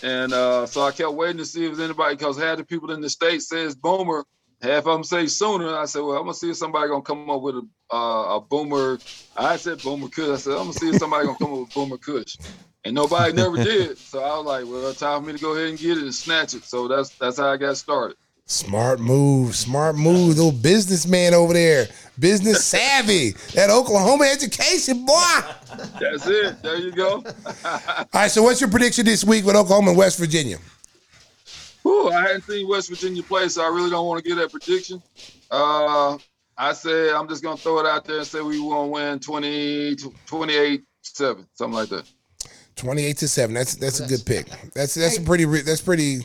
and uh, so I kept waiting to see if anybody because half the people in the state says Boomer, half of them say Sooner. And I said, well, I'm gonna see if somebody gonna come up with a uh, a Boomer. I said Boomer Kush. I said I'm gonna see if somebody gonna come up with Boomer Kush. And nobody never [LAUGHS] did. So I was like, well, time for me to go ahead and get it and snatch it. So that's that's how I got started. Smart move, smart move. Little businessman over there, business [LAUGHS] savvy. That Oklahoma education, boy. That's it. There you go. [LAUGHS] All right. so what's your prediction this week with Oklahoma and West Virginia? Whew, I hadn't seen West Virginia play, so I really don't want to give that prediction. Uh, I said I'm just gonna throw it out there and say we won't win 20, 28 7, something like that. Twenty-eight to seven. That's that's a good pick. That's that's a pretty that's pretty Are you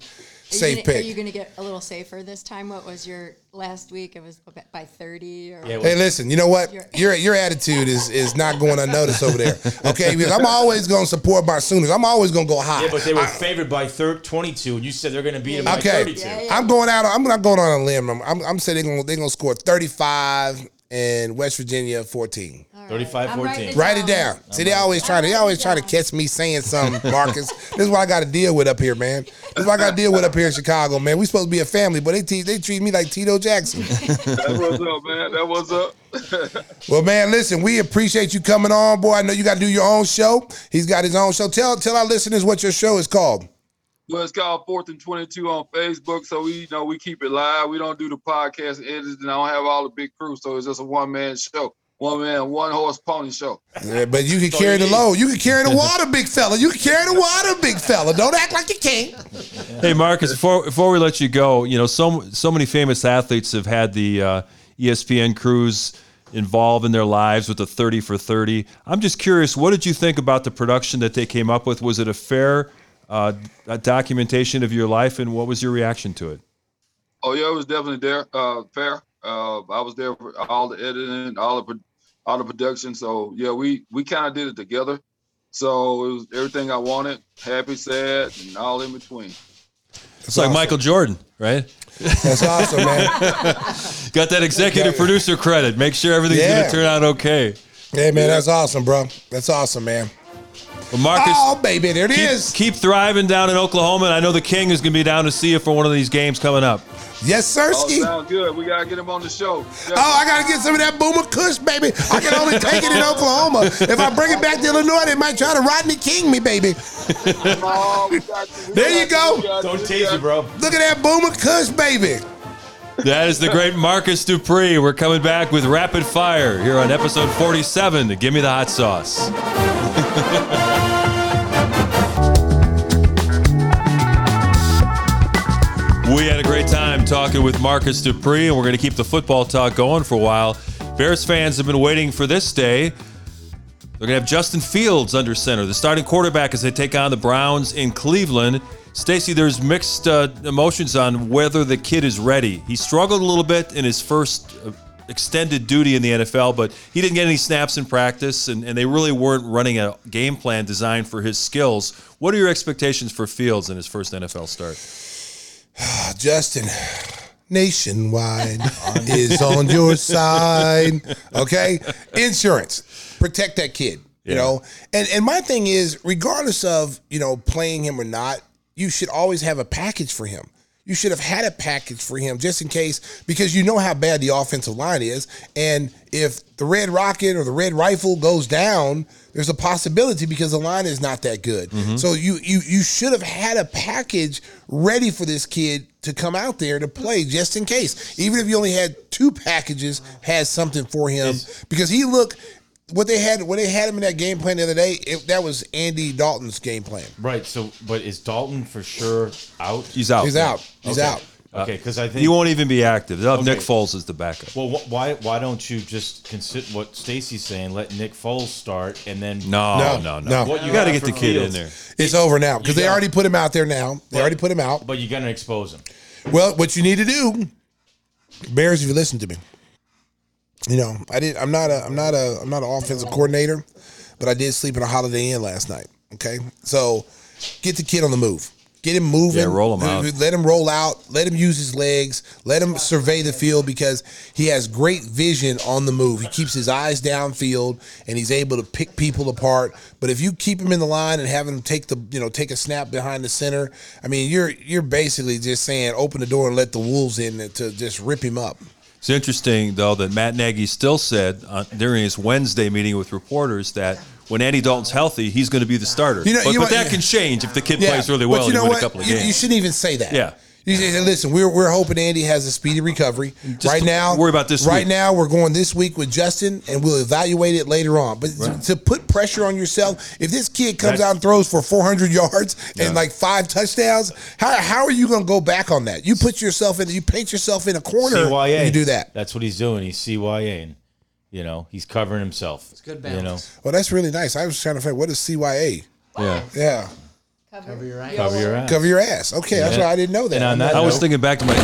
safe gonna, Are you going to get a little safer this time? What was your last week? It was by 30 or Yeah, Hey, listen. You know what? Your- Your your attitude is is not going unnoticed over there. Okay, because I'm always going to support my Sooners. I'm always going to go high. Yeah, but they were I- favored by thir- 22, and you said they're going to beat them by 32. Yeah, yeah. I'm going out. I'm not going on a limb. I'm, I'm, I'm saying they're going they're going to score 35 and West Virginia 14. All right. 35, I'm 14. writing it Write it down. See, they always try to they always trying to catch me saying something, Marcus. [LAUGHS] this is what I got to deal with up here, man. This is what I got to deal with up here in Chicago, man. We supposed to be a family, but they te- they treat me like Tito Jackson. That was up, man. That was up. [LAUGHS] well, man, listen, we appreciate you coming on, boy. I know you got to do your own show. He's got his own show. Tell tell our listeners what your show is called. Well, it's called Fourth and Twenty Two on Facebook, so we you know we keep it live. We don't do the podcast and edits, and I don't have all the big crew, so it's just a one man show, one man, one horse pony show. Yeah, but you can carry the load. You can carry the [LAUGHS] water, big fella. You can carry the water, big fella. Don't act like you can't. Hey Marcus, before before we let you go, you know, so so many famous athletes have had the uh, ESPN crews involved in their lives with the 30 for 30. I'm just curious, what did you think about the production that they came up with? Was it a fair uh, documentation of your life, and what was your reaction to it? Oh yeah, it was definitely there, uh, fair. Uh, I was there for all the editing, all the all the production. So yeah, we we kind of did it together. So it was everything I wanted, happy, sad, and all in between. It's like Michael Jordan, right? That's awesome, man. [LAUGHS] Got that executive producer credit. Make sure everything's Yeah. going to turn out okay. Hey, man, that's awesome, bro. That's awesome, man. Well, Marcus, Oh, baby, there it keep, is. keep thriving down in Oklahoma. And I know the King is going to be down to see you for one of these games coming up. Yes, Oh, Sirski. sound good. We gotta get him on the show. Oh, I gotta get some of that Boomer Kush, baby. I can only take it in [LAUGHS] Oklahoma. If I bring it back to Illinois, they might try to Rodney King me, baby. [LAUGHS] Oh, we got you. We There you got go. We got Don't We tease got you, bro. Look at that Boomer Kush, baby. That is the great Marcus Dupree. We're coming back with Rapid Fire here on episode 47 to Give Me the Hot Sauce. [LAUGHS] we had a great time talking with Marcus Dupree, and we're going to keep the football talk going for a while. Bears fans have been waiting for this day. They're going to have Justin Fields under center, the starting quarterback, as they take on the Browns in Cleveland. Stacy, there's mixed uh, emotions on whether the kid is ready. He struggled a little bit in his first uh, extended duty in the NFL, but he didn't get any snaps in practice, and, and they really weren't running a game plan designed for his skills. What are your expectations for Fields in his first NFL start? [SIGHS] Justin, nationwide is on your [LAUGHS] side. Okay? Insurance. Protect that kid. You know? And and my thing is, regardless of, you know, playing him or not, you should always have a package for him. You should have had a package for him just in case, because you know how bad the offensive line is. And if the red rocket or the red rifle goes down, there's a possibility because the line is not that good. Mm-hmm. So you you you should have had a package ready for this kid to come out there to play just in case. Even if you only had two packages, had something for him because he looked what they had when they had him in that game plan the other day. It, that was Andy Dalton's game plan. Right. So, but is Dalton for sure out? He's out. He's out. He's Okay. out. Okay, because I think He won't even be active. They'll have Nick Okay. Foles as the backup. Well, wh- why why don't you just consider what Stacy's saying? Let Nick Foles start, and then No, No, no, no. no. What You you got to get the for kid in there. It's over now because they already put him out there. Now they already put him out. But you're gonna expose him. Well, what you need to do, Bears, if you listen to me, you know, I did. I'm not a. I'm not a. I'm not an offensive coordinator, but I did sleep in a Holiday Inn last night. Okay, so get the kid on the move. Get him moving. Yeah, roll him out. Let him roll out. Let him use his legs. Let him survey the field because he has great vision on the move. He keeps his eyes downfield and he's able to pick people apart. But if you keep him in the line and have him take the you know take a snap behind the center, I mean you're you're basically just saying open the door and let the wolves in to just rip him up. It's interesting, though, that Matt Nagy still said uh, during his Wednesday meeting with reporters that when Andy Dalton's healthy, he's going to be the starter. You know- but you but that can change if the kid plays really well But you and know win what? a couple of you, games. you shouldn't even say that. Yeah. You say, listen, we're, we're hoping Andy has a speedy recovery. Just right now, worry about this Right week. now, we're going this week with Justin, and we'll evaluate it later on. But to, to put pressure on yourself, if this kid comes That's- out and throws for 400 yards and like five touchdowns, how, how are you going to go back on that? You put yourself in, you paint yourself in a corner. CYA. when You do that. That's what he's doing. He's CYA. And- You know, he's covering himself. It's good You know, balance. Well, that's really nice. I was trying to find what is CYA. yeah. Yeah, Cover, your ass. cover your ass. cover your ass. Okay, that's Yeah. why I didn't know that. And on that I was note- thinking back to my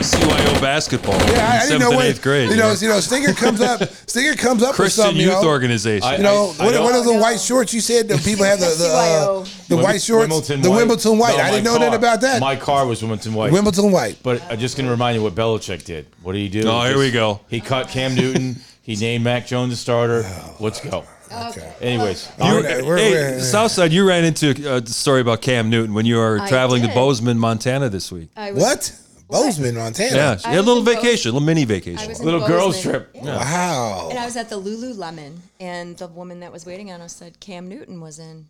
CYO basketball. Yeah, I, I in didn't seventh know and what eighth grade. You know, you know, Stinger comes up. [LAUGHS] Stinger comes up with Christian something. Youth you know, Organization. You know, I what, don't- what are the white shorts you said that people have the the, uh, the white shorts, Wimbledon the. Wimbledon white. No, I didn't know nothing car- about that. My car was Wimbledon white. Wimbledon white. But I'm just going to remind you what Belichick did. What did he do? Oh, here Just- we go. He cut Cam Newton. He named Mac Jones the starter. Let's go. Okay. Anyways, oh, You- We're- we're- hey, we're- Southside, you ran into uh, a story about Cam Newton when you were I traveling to did. Bozeman, Montana this week. I was, What? Bozeman, Montana. Yeah, she I had a was little in Bo- vacation, a little mini I vacation. was in little girls Bozeman. trip. Yeah. Wow. And I was at the Lululemon, and the woman that was waiting on us said Cam Newton was in.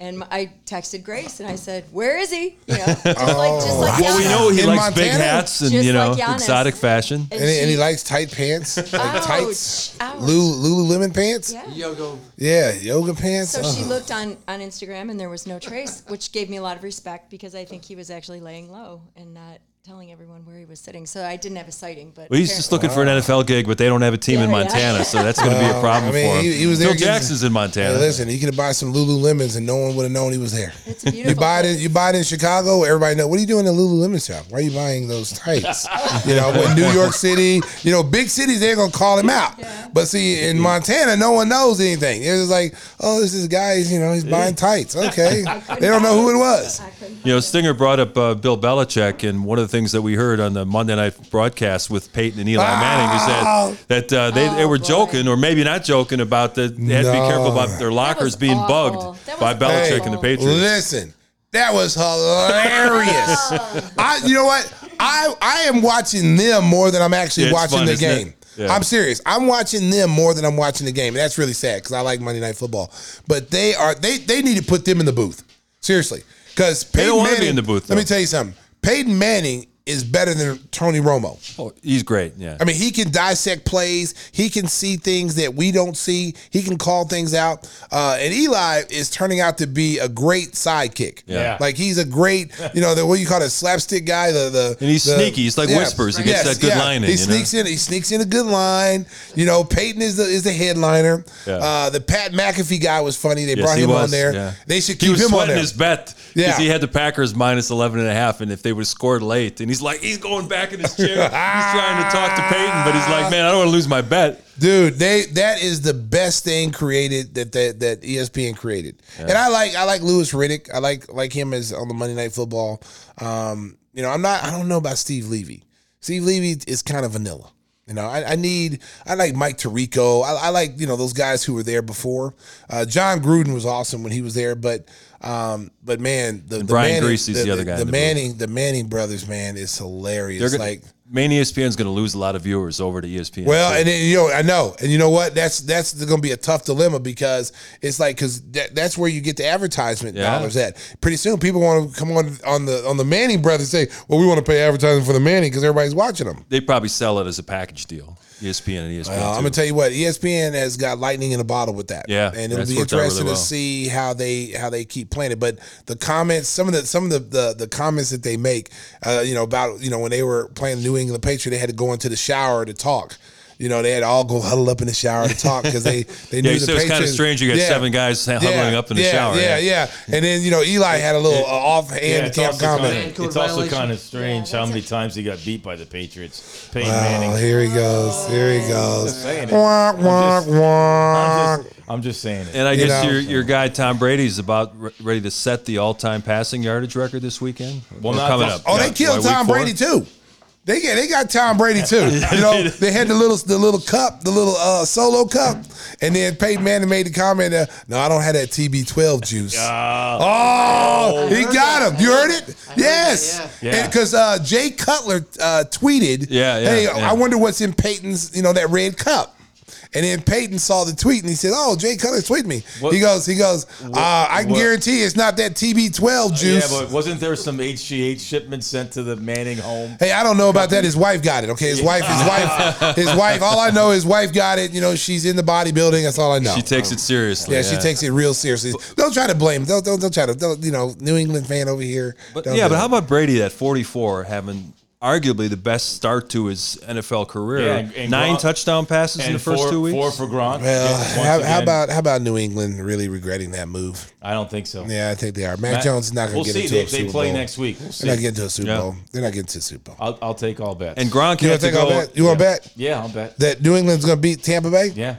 And I texted Grace, and I said, "Where is he?" You know, [LAUGHS] just like just oh. like Well, we know he In likes big hats and Just you know like Giannis. exotic fashion. And And he, and he likes tight pants, like Ouch. tights, Ouch. Lulu, Lululemon pants. Yeah. Yogo. Yeah, yoga pants. So she Oh. looked on, on Instagram and there was no trace, which gave me a lot of respect because I think he was actually laying low and not telling everyone where he was sitting, so I didn't have a sighting. But Well, he's just apparently- looking for an NFL gig, but they don't have a team in Yeah, yeah. Montana, so that's going to be a problem I mean, for him. he- he was there Phil getting- Jackson's in Montana. Hey, listen, he could have bought some Lululemons and no one would have known he was there. It's a You beautiful. buy it, in, you buy it in Chicago. Everybody know. What are you doing in the Lululemon shop? Why are you buying those tights? you know, when New York City, you know, big cities, they're gonna call him out. But see, in Montana, no one knows anything. It's just like, oh, this is a guy. He's, you know, he's buying tights. Okay, [LAUGHS] they don't know who it was. You know, Stinger brought up uh, Bill Belichick, and one of the things that we heard on the Monday night broadcast with Peyton and Eli Manning is that that uh, they, they Oh, were boy. joking, or maybe not joking, about the they had to be careful about their lockers being awful. bugged by was Belichick awful. and the Patriots. Listen, that was hilarious. [LAUGHS] I, you know what? I I am watching them more than I'm actually Yeah, watching fun, the game. Yeah. I'm serious. I'm watching them more than I'm watching the game. And that's really sad because I like Monday Night Football. But they are they they need to put them in the booth. Seriously, because They don't Peyton wanna be Manning. in the booth, Let me tell you something. Peyton Manning is better than Tony Romo. Oh, he's great. Yeah. I mean, he can dissect plays. He can see things that we don't see. He can call things out. Uh, and Eli is turning out to be a great sidekick. Yeah. like he's a great, you know, the what you call it, slapstick guy. The the And he's the- sneaky. He's like whispers. He gets that good line in, He you know? sneaks in. He sneaks in a good line. You know, Peyton is the is the headliner. Yeah. Uh, the Pat McAfee guy was funny. They Yes, brought he him on there. yeah. They should he keep was him on sweating there. his bet because Yeah. he had the Packers minus 11 and a half, and if they would have scored late, and he's like, he's going back in his chair. he's trying to talk to Peyton, but he's like, [LAUGHS] man, I don't want to lose my bet. Dude, they that is the best thing created that that, that ESPN created. And I like I like Louis Riddick. I like like him as on the Monday Night Football. Um, you know, I'm not I don't know about Steve Levy. Steve Levy is kind of vanilla. You know, I, I need I like Mike Tirico. I, I like you know those guys who were there before. Uh, Jon Gruden was awesome when he was there, but um, but man, the, the Brian Manning, Griese's the other guy The, the. Manning the Manning brothers, man, is hilarious. They're like main ESPN is going to lose a lot of viewers over to ESPN. well, too. and then, you know, I know, and you know what? That's that's going to be a tough dilemma because it's like because that, that's where you get the advertisement Yeah. dollars at. Pretty soon, people want to come on on the on the Manning brothers and say, "Well, we want to pay advertising for the Manning because everybody's watching them." they probably sell it as a package deal. ESPN and ESPN. Well, I'm gonna tell you what, ESPN has got lightning in a bottle with that. Yeah, and it'll be out really interesting well. to see how they how they keep playing it. But the comments, some of the some of the the, the comments that they make, uh, you know, about you know when they were playing New England Patriot, they had to go into the shower to talk. You know, they had to all go huddle up in the shower to talk because they [LAUGHS] they knew Yeah, the so it's kind of Patriots- strange. You got Yeah. seven guys huddling Yeah, up in the yeah, shower. Yeah, yeah, And then you know Eli had a little uh, offhand Yeah, it's also, comment. kind of, it's also violation. kind of strange Yeah, how that's many times he got beat by the Patriots. Peyton Oh, Manning. here he goes. Here he goes. Wah, wah, I'm wah. just, I'm just saying it. And I You guess know. your your guy Tom Brady's about re- ready to set the all-time passing yardage record this weekend. Well, Or not coming this- up. Oh, Yeah, they killed Tom? Brady too. They got they got Tom Brady too. [LAUGHS] You know, they had the little the little cup, the little uh, solo cup, and then Peyton Manning made the comment, uh, "No, I don't have that TB12 juice." oh, he got him. You heard it? Yes. yeah. Yeah. Because uh, Jay Cutler uh, tweeted, Yeah, yeah, "Hey. I wonder what's in Peyton's, you know, that red cup." And then Peyton saw the tweet and he said, "Oh, Jay Cutler tweeted me." What- he goes, he goes, uh, "I can what- guarantee it's not that TB12 juice." Yeah, but wasn't there some HGH shipment sent to the Manning home? Hey, I don't know about that. His wife got it. Okay, his wife, his wife, his wife. All I know his wife got it. You know, she's in the bodybuilding. That's all I know. She takes it seriously. yeah, she takes it real seriously. Don't try to blame. Don't don't, don't try to. Don't, you know, New England fan over here. But yeah, but it. how about Brady at 44 having arguably the best start to his NFL career? Yeah, and- and Nine Gronk- touchdown passes in the first four, two weeks. four for Gronk. Well, Yeah, how, how about how about New England really regretting that move? I don't think so. Yeah, I think they are. Mac Matt- Jones is not going we'll to see. get into They, a they Super play Bowl. next week. We'll see. They're not getting to a Super Yeah. Bowl. They're not getting to a Super Bowl. I'll, I'll take all bets. and Gronk You had want to to take all bet? You want to bet yeah, I'll bet. that New England's going to beat Tampa Bay? Yeah,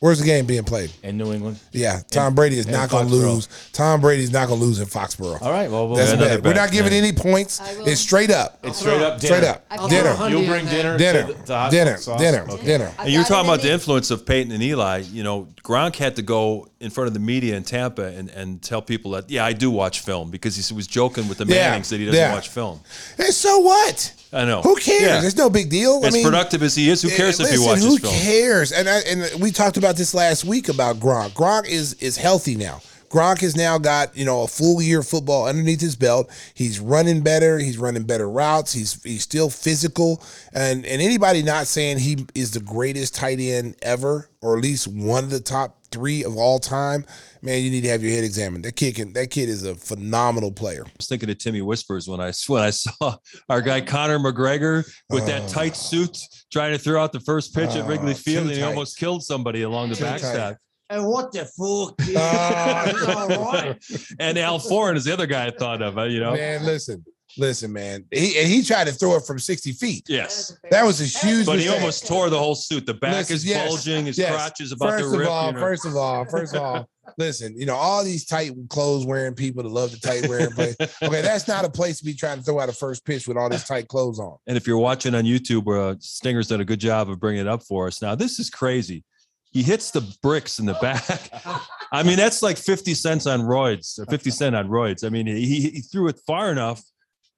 Where's the game being played? in New England. Yeah, Tom Brady is not going to lose. Tom Brady's not going to lose in Foxborough. All right. Well, we'll That's a another bet. We're not giving yeah. any points. It's straight up. It's straight up dinner. Straight up. I'll Dinner. throw a You'll Hundy bring dinner. Dinner. To the, to hot Dinner. sauce? Dinner. Okay. Dinner. And you were got talking about the influence of Peyton and Eli. You know, Gronk had to go in front of the media in Tampa and, and tell people that, yeah, I do watch film because he was joking with the Yeah, Mannings that he doesn't yeah. watch film. And so what? I know. Who cares? Yeah. It's no big deal. As I mean, productive as he is, who cares eh, if he listen, watches who film? cares? And I, and we talked about this last week about Gronk. Gronk is is healthy now. Gronk has now got you know a full year of football underneath his belt. He's running better. He's running better routes. He's he's still physical. And and anybody not saying he is the greatest tight end ever, or at least one of the top three of all time, man, you need to have your head examined. That kid can. That kid is a phenomenal player. I was thinking of Timmy Whispers when I [LAUGHS] when I saw our guy Conor McGregor with that oh. tight suit trying to throw out the first pitch at Wrigley Oh, Field, and he tight. almost killed somebody along the backstop. And what the fuck? dude? [LAUGHS] All right. And Al Foreign is the other guy I thought of. uh, You know, Man, listen, listen, man. He and he tried to throw it from sixty feet. yes, That was a huge. but he almost tore the whole suit. The back Listen, is yes, bulging. His yes. crotch is about first to rip. Of all, you know. First of all, first of all, [LAUGHS] listen, you know, all these tight clothes wearing people that love the tight wearing place. [LAUGHS] Okay, that's not a place to be trying to throw out a first pitch with all these tight clothes on. And if you're watching on YouTube, where uh, Stinger's done a good job of bringing it up for us. Now, this is crazy. He hits the bricks in the back. [LAUGHS] I mean, that's like 50 cents on roids, or 50 cent on roids. I mean, he, he threw it far enough,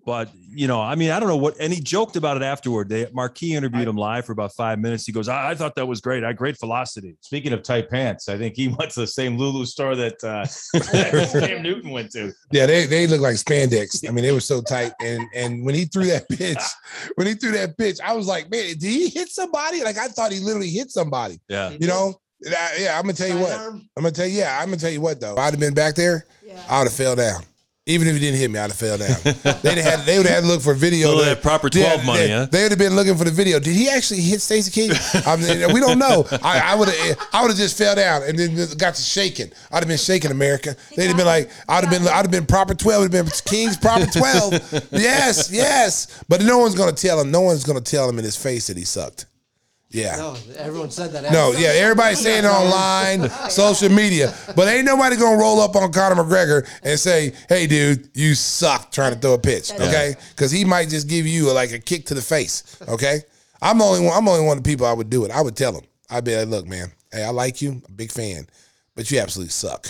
but you know, I mean, I don't know what, and he joked about it afterward. They Marquis interviewed him live for about five minutes. He goes, I, I thought that was great. I had great velocity. Speaking of tight pants, I think he [LAUGHS] went to the same Lulu store that uh, [LAUGHS] that Cam Newton went to. Yeah, they they look like spandex. I mean, they were so tight. And and when he threw that pitch, [LAUGHS] when he threw that pitch, I was like, man, did he hit somebody? Like I thought he literally hit somebody. Yeah. You know? I- yeah, I'm gonna tell you what. I'm gonna tell you, yeah, I'm gonna tell you what though. If I'd have been back there, Yeah. I would have fell down. Even if he didn't hit me, I'd have fell down. They'd have had they would have had to look for video. Little to- that proper 12 money, they, huh? They would have been looking for the video. Did he actually hit Stacey King? I mean, we don't know. I, I would have I would have just fell down and then got to shaking. I'd have been shaking America. They'd have been like, I'd have been I'd have been proper 12, it'd have been King's proper 12. [LAUGHS] yes, yes. But no one's gonna tell him, no one's gonna tell him in his face that he sucked. Yeah. No, everyone said that. No, yeah, everybody's saying it online, [LAUGHS] social media, but ain't nobody gonna roll up on Conor McGregor and say, "Hey, dude, you suck trying to throw a pitch," okay? Because he might just give you like a kick to the face, okay? I'm the only one. I'm the only one of the people I would do it. I would tell him. I'd be like, "Look, man, hey, I like you, I'm a big fan, but you absolutely suck."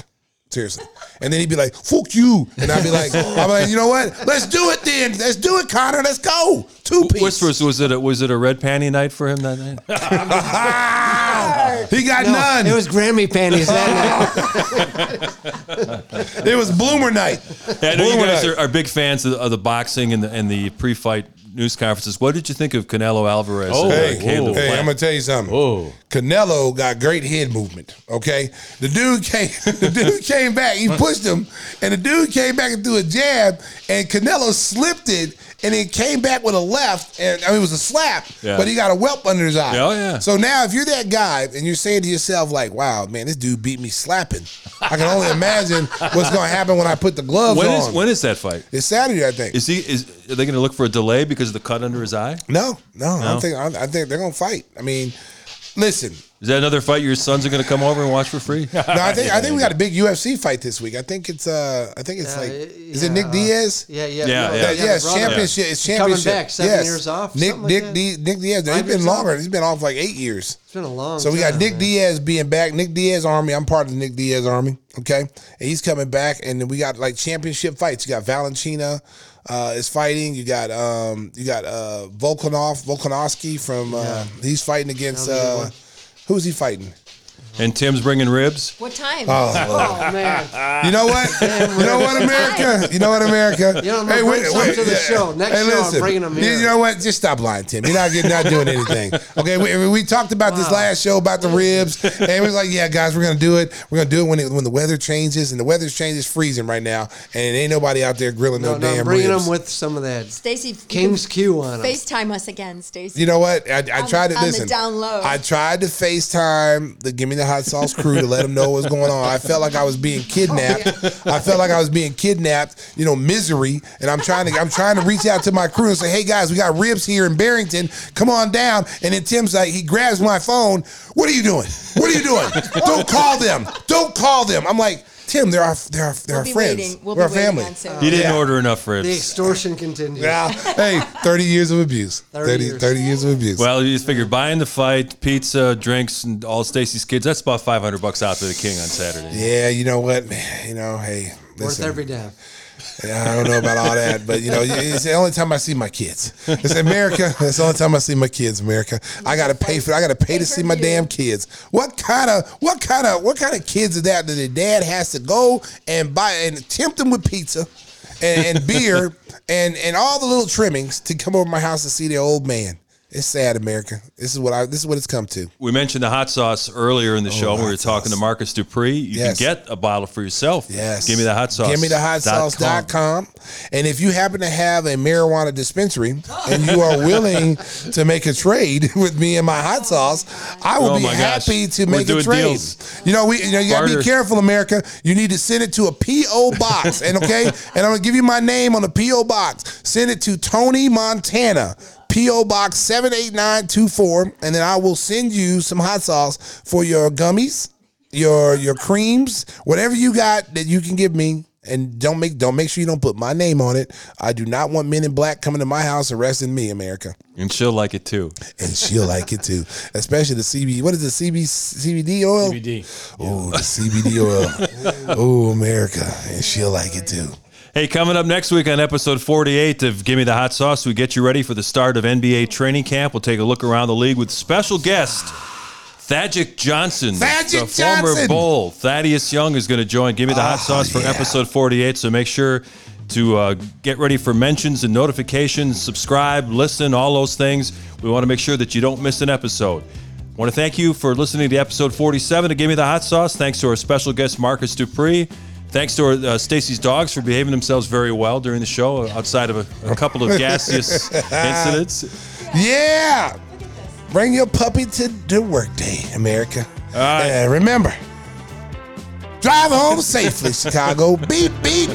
Seriously. And then he'd be like, fuck you. And I'd be like, I'm like, you know what? Let's do it then. Let's do it, Connor. Let's go. Two piece. Whispers, was it a, was it a red panty night for him that night? [LAUGHS] he got No, none. It was Grammy panties that night. It was bloomer night. Yeah, I know you Bloomer guys night. are, are big fans of the, of the boxing and the, and the pre-fight news conferences. What did you think of Canelo Alvarez? Oh, and, Hey, Caleb hey, I'm gonna tell you something. Oh. Canelo got great head movement. Okay, the dude came. [LAUGHS] The dude came back. He pushed him, and the dude came back and threw a jab, and Canelo slipped it, and he came back with a left, and I mean, it was a slap, Yeah. but he got a whelp under his eye. Oh, yeah. So now, if you're that guy and you're saying to yourself, like, "Wow, man, this dude beat me slapping," I can only imagine what's gonna happen when I put the gloves when on. is when is that fight? it's Saturday, I think. Is he is are they going to look for a delay because of the cut under his eye? no, no, I No? don't think. I, I think they're gonna fight. I mean, listen. Is that another fight your sons are going to come over and watch for free? [LAUGHS] No, I think I think we got a big UFC fight this week. I think it's uh I think it's Yeah, like it- is it yeah, Nick uh, Diaz? Yeah, yeah, Yeah, no, yeah. That- the yeah, it's brother. championship. It's He's coming championship. back, seven yes. years off, Nick something like Nick that? Di- Nick Diaz. He's Five been years longer. off? He's been off like eight years. It's been a long. Time. So we got time, Nick man. Diaz being back. Nick Diaz Army. I'm part of the Nick Diaz Army. Okay, and he's coming back. And then we got like championship fights. You got Valentina uh, is fighting. You got um you got uh Volkanov Volkanovski from uh, he's fighting against That'll be uh one. Who's he fighting? And Tim's bringing ribs. What time? Oh, oh man, [LAUGHS] You know what? You know what, America? You know what, America? You know, I'm gonna bring some to the show. Next show, I'm bringing them You- here. You know what? Just stop lying, Tim. You're not getting, not doing [LAUGHS] anything. Okay, we, we talked about this last show about the ribs, and it was like, yeah, guys, we're gonna do it. We're gonna do it when it, when the weather changes, and the weather's changes, freezing right now, and ain't nobody out there grilling no, no, no, damn I'm bringing ribs. them with some of that Stacy, King's Q on them. FaceTime us again, Stacy. You know what? I, I On- tried to on the listen. down low. I tried to FaceTime the Give Me the Hot Sauce crew to let them know what's going on. I felt like I was being kidnapped. Oh, I felt like I was being kidnapped. You know, misery. And I'm trying to I'm trying to reach out to my crew and say, Hey guys, we got ribs here in Barrington. Come on down. And then Tim's like, he grabs my phone. What are you doing? What are you doing? Don't call them. Don't call them. I'm like, Tim, they're our they're our, they're We'll our be friends. waiting. We'll We're our family. on Sarah. He didn't Yeah. order enough friends. The extortion continues. Yeah. [LAUGHS] Hey, 30 years of abuse. 30 30, years. 30 years of abuse. Well, you just figure buying the fight, pizza, drinks, and all Stacy's kids. That's about five hundred bucks out to the king on Saturday. yeah, you know what, man. You know, hey, Worth every damn. Yeah, I don't know about all that, but you know, it's the only time I see my kids. It's America. It's the only time I see my kids. America. I gotta pay for. I gotta pay to see my damn kids. What kind of what kind of what kind of kids are that that the dad has to go and buy and tempt them with pizza and, and beer [LAUGHS] and and all the little trimmings to come over my house to see the old man? It's sad, America. This is what I. This is what it's come to. We mentioned the hot sauce earlier in the Oh, show. when We were talking to Marcus Dupree. You Yes. can get a bottle for yourself. Yes. Give me the hot sauce. Give me the hot sauce.com. And if you happen to have a marijuana dispensary and you are willing [LAUGHS] to make a trade with me and my hot sauce, I will Oh be my gosh. happy to make a trade. deals. You know, we you know you gotta be careful, America. You need to send it to a P.O. box. And okay, [LAUGHS] and I'm gonna give you my name on the P.O. box. Send it to Tony Montana. P.O. Box 78924, and then I will send you some hot sauce for your gummies, your your creams, whatever you got that you can give me. And don't make don't make sure you don't put my name on it. I do not want men in black coming to my house arresting me, America. And she'll like it too. And she'll like it too, especially the CBD. What is the CB, CBD oil? CBD. Oh, the CBD oil. oh, America, and she'll like it too. Hey, coming up next week on episode 48 of Give Me the Hot Sauce, we get you ready for the start of NBA training camp. We'll take a look around the league with special guest Thaddeus Johnson, Thaddeus the former Johnson! Bull. Thaddeus Young is going to join Give Me the Hot Oh, Sauce for yeah. episode 48. So make sure to uh, get ready for mentions and notifications, subscribe, listen, all those things. We want to make sure that you don't miss an episode. want to thank you for listening to episode 47 of Give Me the Hot Sauce. Thanks to our special guest, Marcus Dupree. Thanks to our, uh, Stacy's dogs for behaving themselves very well during the show, outside of a, a couple of gaseous [LAUGHS] incidents. Yeah. Bring your puppy to the workday, America. Right. And remember, drive home safely, [LAUGHS] Chicago. beep, beep.